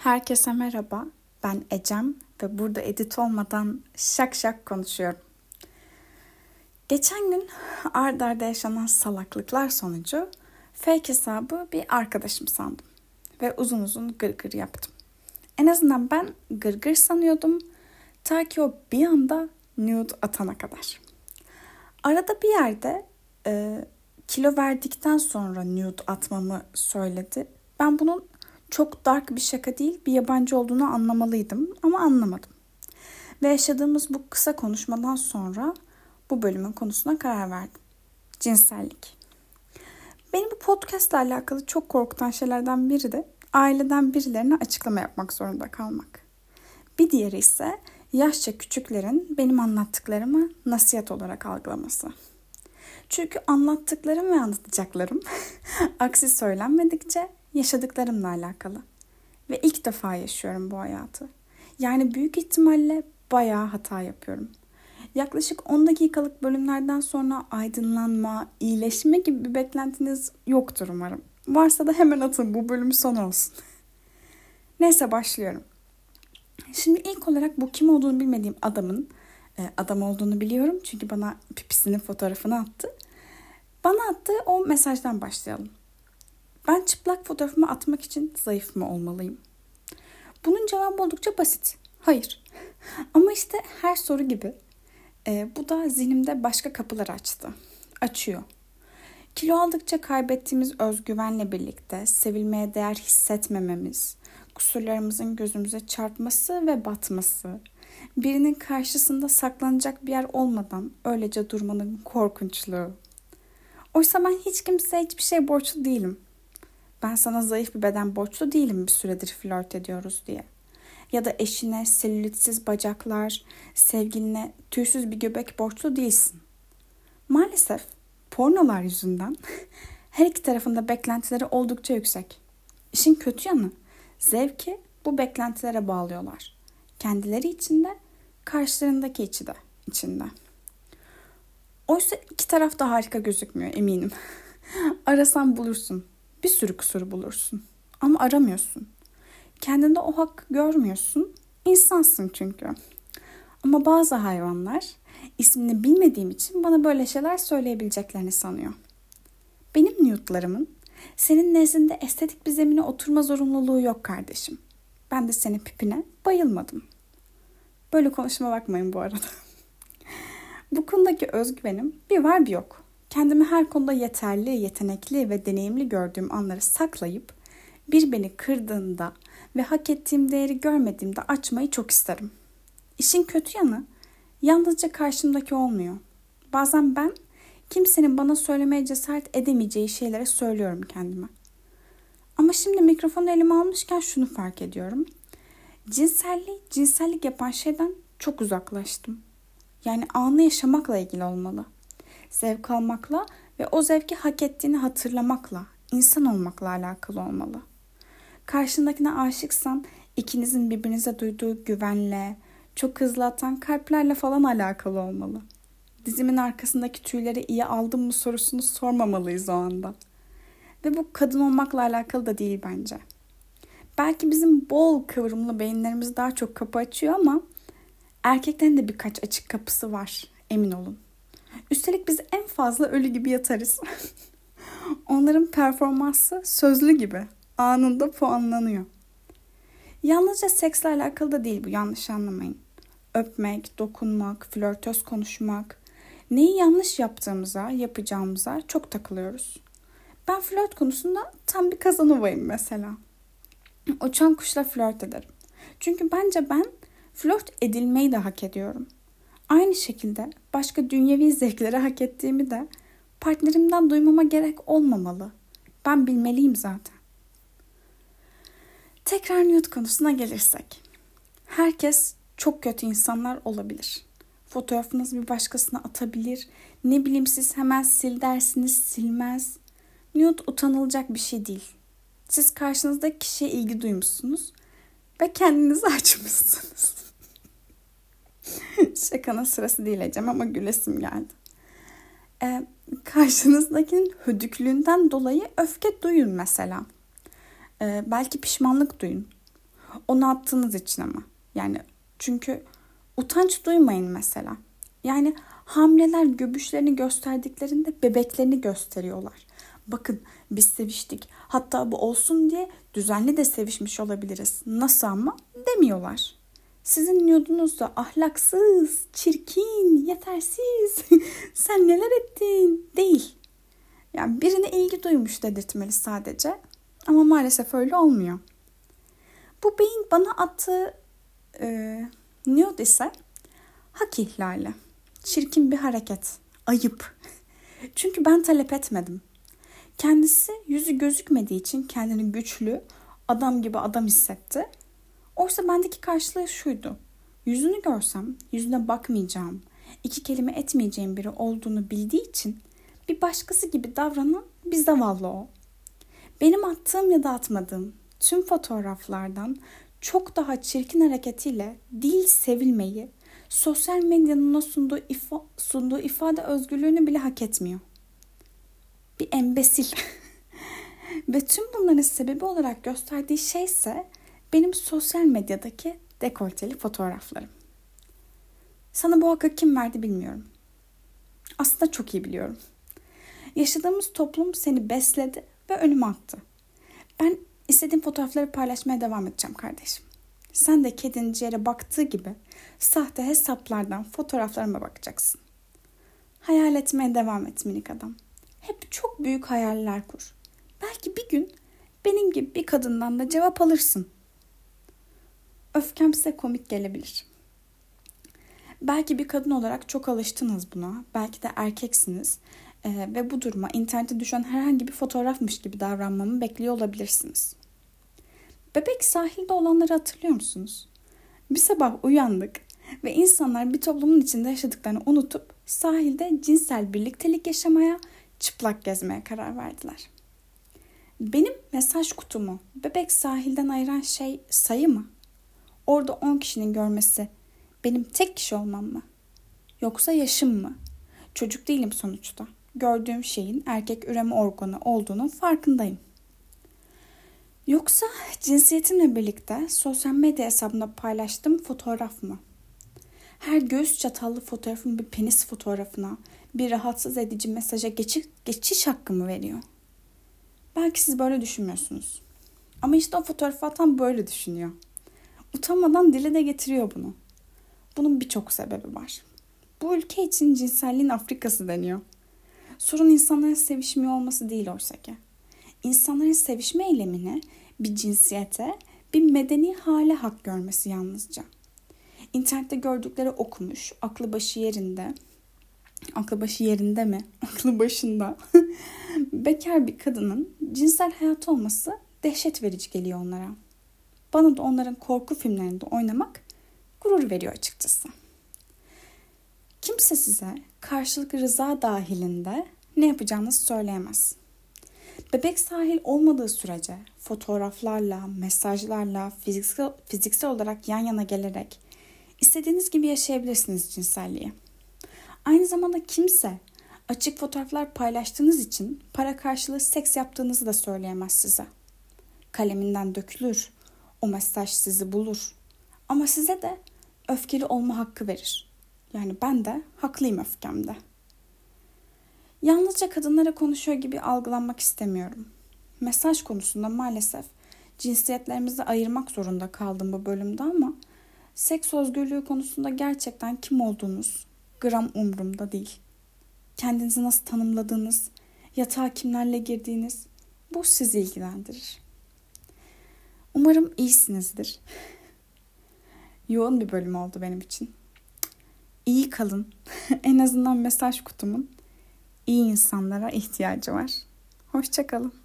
Herkese merhaba. Ben Ecem ve burada edit olmadan şak şak konuşuyorum. Geçen gün ard arda yaşanan salaklıklar sonucu fake hesabı bir arkadaşım sandım. Ve uzun uzun gırgır yaptım. En azından ben gırgır sanıyordum. Ta ki o bir anda nude atana kadar. Arada bir yerde e, kilo verdikten sonra nude atmamı söyledi. Ben bunun çok dark bir şaka değil bir yabancı olduğunu anlamalıydım ama anlamadım. Ve yaşadığımız bu kısa konuşmadan sonra bu bölümün konusuna karar verdim. Cinsellik. Beni bu podcast ile alakalı çok korkutan şeylerden biri de aileden birilerine açıklama yapmak zorunda kalmak. Bir diğeri ise yaşça küçüklerin benim anlattıklarımı nasihat olarak algılaması. Çünkü anlattıklarım ve anlatacaklarım aksi söylenmedikçe yaşadıklarımla alakalı. Ve ilk defa yaşıyorum bu hayatı. Yani büyük ihtimalle bayağı hata yapıyorum. Yaklaşık 10 dakikalık bölümlerden sonra aydınlanma, iyileşme gibi bir beklentiniz yoktur umarım. Varsa da hemen atın bu bölüm son olsun. Neyse başlıyorum. Şimdi ilk olarak bu kim olduğunu bilmediğim adamın e, adam olduğunu biliyorum çünkü bana pipisinin fotoğrafını attı. Bana attığı o mesajdan başlayalım. Ben çıplak fotoğrafımı atmak için zayıf mı olmalıyım? Bunun cevabı oldukça basit. Hayır. Ama işte her soru gibi e, bu da zihnimde başka kapılar açtı. Açıyor. Kilo aldıkça kaybettiğimiz özgüvenle birlikte sevilmeye değer hissetmememiz, kusurlarımızın gözümüze çarpması ve batması, birinin karşısında saklanacak bir yer olmadan öylece durmanın korkunçluğu. Oysa ben hiç kimseye hiçbir şey borçlu değilim ben sana zayıf bir beden borçlu değilim bir süredir flört ediyoruz diye. Ya da eşine selülitsiz bacaklar, sevgiline tüysüz bir göbek borçlu değilsin. Maalesef pornolar yüzünden her iki tarafında beklentileri oldukça yüksek. İşin kötü yanı zevki bu beklentilere bağlıyorlar. Kendileri içinde, karşılarındaki içi de içinde. Oysa iki taraf da harika gözükmüyor eminim. Arasan bulursun bir sürü kusur bulursun. Ama aramıyorsun. Kendinde o hak görmüyorsun. İnsansın çünkü. Ama bazı hayvanlar ismini bilmediğim için bana böyle şeyler söyleyebileceklerini sanıyor. Benim niyutlarımın senin nezdinde estetik bir zemine oturma zorunluluğu yok kardeşim. Ben de senin pipine bayılmadım. Böyle konuşma bakmayın bu arada. bu konudaki özgüvenim bir var bir yok kendimi her konuda yeterli, yetenekli ve deneyimli gördüğüm anları saklayıp bir beni kırdığında ve hak ettiğim değeri görmediğimde açmayı çok isterim. İşin kötü yanı yalnızca karşımdaki olmuyor. Bazen ben kimsenin bana söylemeye cesaret edemeyeceği şeylere söylüyorum kendime. Ama şimdi mikrofonu elime almışken şunu fark ediyorum. Cinselliği cinsellik yapan şeyden çok uzaklaştım. Yani anı yaşamakla ilgili olmalı.'' Zevk almakla ve o zevki hak ettiğini hatırlamakla, insan olmakla alakalı olmalı. Karşındakine aşıksan ikinizin birbirinize duyduğu güvenle, çok hızlı atan kalplerle falan alakalı olmalı. Dizimin arkasındaki tüyleri iyi aldım mı sorusunu sormamalıyız o anda. Ve bu kadın olmakla alakalı da değil bence. Belki bizim bol kıvrımlı beyinlerimiz daha çok kapı açıyor ama erkeklerin de birkaç açık kapısı var emin olun. Üstelik biz en fazla ölü gibi yatarız. Onların performansı sözlü gibi. Anında puanlanıyor. Yalnızca seksle alakalı da değil bu yanlış anlamayın. Öpmek, dokunmak, flörtöz konuşmak, neyi yanlış yaptığımıza, yapacağımıza çok takılıyoruz. Ben flört konusunda tam bir kazanıvayım mesela. Uçan kuşla flört ederim. Çünkü bence ben flört edilmeyi de hak ediyorum.'' Aynı şekilde başka dünyevi zevkleri hak ettiğimi de partnerimden duymama gerek olmamalı. Ben bilmeliyim zaten. Tekrar nude konusuna gelirsek. Herkes çok kötü insanlar olabilir. Fotoğrafınızı bir başkasına atabilir. Ne bileyim siz hemen sil dersiniz silmez. Nude utanılacak bir şey değil. Siz karşınızdaki kişiye ilgi duymuşsunuz ve kendinizi açmışsınız. Şakanın sırası değil Ecem ama gülesim geldi. Ee, karşınızdakinin hödüklüğünden dolayı öfke duyun mesela. Ee, belki pişmanlık duyun. Onu attığınız için ama. Yani çünkü utanç duymayın mesela. Yani hamileler göbüşlerini gösterdiklerinde bebeklerini gösteriyorlar. Bakın biz seviştik. Hatta bu olsun diye düzenli de sevişmiş olabiliriz. Nasıl ama demiyorlar. Sizin niyodunuz da ahlaksız, çirkin, yetersiz, sen neler ettin değil. Yani birine ilgi duymuş dedirtmeli sadece. Ama maalesef öyle olmuyor. Bu beyin bana attığı e, niyod ise hak ihlali. Çirkin bir hareket. Ayıp. Çünkü ben talep etmedim. Kendisi yüzü gözükmediği için kendini güçlü, adam gibi adam hissetti. Oysa bendeki karşılığı şuydu. Yüzünü görsem yüzüne bakmayacağım, iki kelime etmeyeceğim biri olduğunu bildiği için bir başkası gibi davranan bir zavallı o. Benim attığım ya da atmadığım tüm fotoğraflardan çok daha çirkin hareketiyle değil sevilmeyi, sosyal medyanın o sunduğu, ifa, sunduğu ifade özgürlüğünü bile hak etmiyor. Bir embesil. Ve tüm bunların sebebi olarak gösterdiği şey ise benim sosyal medyadaki dekolteli fotoğraflarım. Sana bu hakkı kim verdi bilmiyorum. Aslında çok iyi biliyorum. Yaşadığımız toplum seni besledi ve önüme attı. Ben istediğim fotoğrafları paylaşmaya devam edeceğim kardeşim. Sen de kedinin ciğere baktığı gibi sahte hesaplardan fotoğraflarıma bakacaksın. Hayal etmeye devam et minik adam. Hep çok büyük hayaller kur. Belki bir gün benim gibi bir kadından da cevap alırsın. Öfkem size komik gelebilir. Belki bir kadın olarak çok alıştınız buna. Belki de erkeksiniz. Ee, ve bu duruma internete düşen herhangi bir fotoğrafmış gibi davranmamı bekliyor olabilirsiniz. Bebek sahilde olanları hatırlıyor musunuz? Bir sabah uyandık ve insanlar bir toplumun içinde yaşadıklarını unutup sahilde cinsel birliktelik yaşamaya, çıplak gezmeye karar verdiler. Benim mesaj kutumu bebek sahilden ayıran şey sayı mı? Orada 10 kişinin görmesi benim tek kişi olmam mı? Yoksa yaşım mı? Çocuk değilim sonuçta. Gördüğüm şeyin erkek üreme organı olduğunun farkındayım. Yoksa cinsiyetimle birlikte sosyal medya hesabımda paylaştığım fotoğraf mı? Her göğüs çatallı fotoğrafım bir penis fotoğrafına, bir rahatsız edici mesaja geçiş, geçiş hakkımı veriyor. Belki siz böyle düşünmüyorsunuz. Ama işte o fotoğrafı atan böyle düşünüyor. Utanmadan dile de getiriyor bunu. Bunun birçok sebebi var. Bu ülke için cinselliğin Afrikası deniyor. Sorun insanların sevişmiyor olması değil oysa ki. İnsanların sevişme eylemini bir cinsiyete, bir medeni hale hak görmesi yalnızca. İnternette gördükleri okumuş, aklı başı yerinde, aklı başı yerinde mi? Aklı başında. Bekar bir kadının cinsel hayat olması dehşet verici geliyor onlara. Bana da onların korku filmlerinde oynamak gurur veriyor açıkçası. Kimse size karşılık rıza dahilinde ne yapacağınızı söyleyemez. Bebek sahil olmadığı sürece fotoğraflarla, mesajlarla, fiziksel, fiziksel olarak yan yana gelerek istediğiniz gibi yaşayabilirsiniz cinselliği. Aynı zamanda kimse açık fotoğraflar paylaştığınız için para karşılığı seks yaptığınızı da söyleyemez size. Kaleminden dökülür, o mesaj sizi bulur. Ama size de öfkeli olma hakkı verir. Yani ben de haklıyım öfkemde. Yalnızca kadınlara konuşuyor gibi algılanmak istemiyorum. Mesaj konusunda maalesef cinsiyetlerimizi ayırmak zorunda kaldım bu bölümde ama seks özgürlüğü konusunda gerçekten kim olduğunuz gram umurumda değil. Kendinizi nasıl tanımladığınız, yatağa kimlerle girdiğiniz bu sizi ilgilendirir. Umarım iyisinizdir. Yoğun bir bölüm oldu benim için. İyi kalın. en azından mesaj kutumun iyi insanlara ihtiyacı var. Hoşçakalın.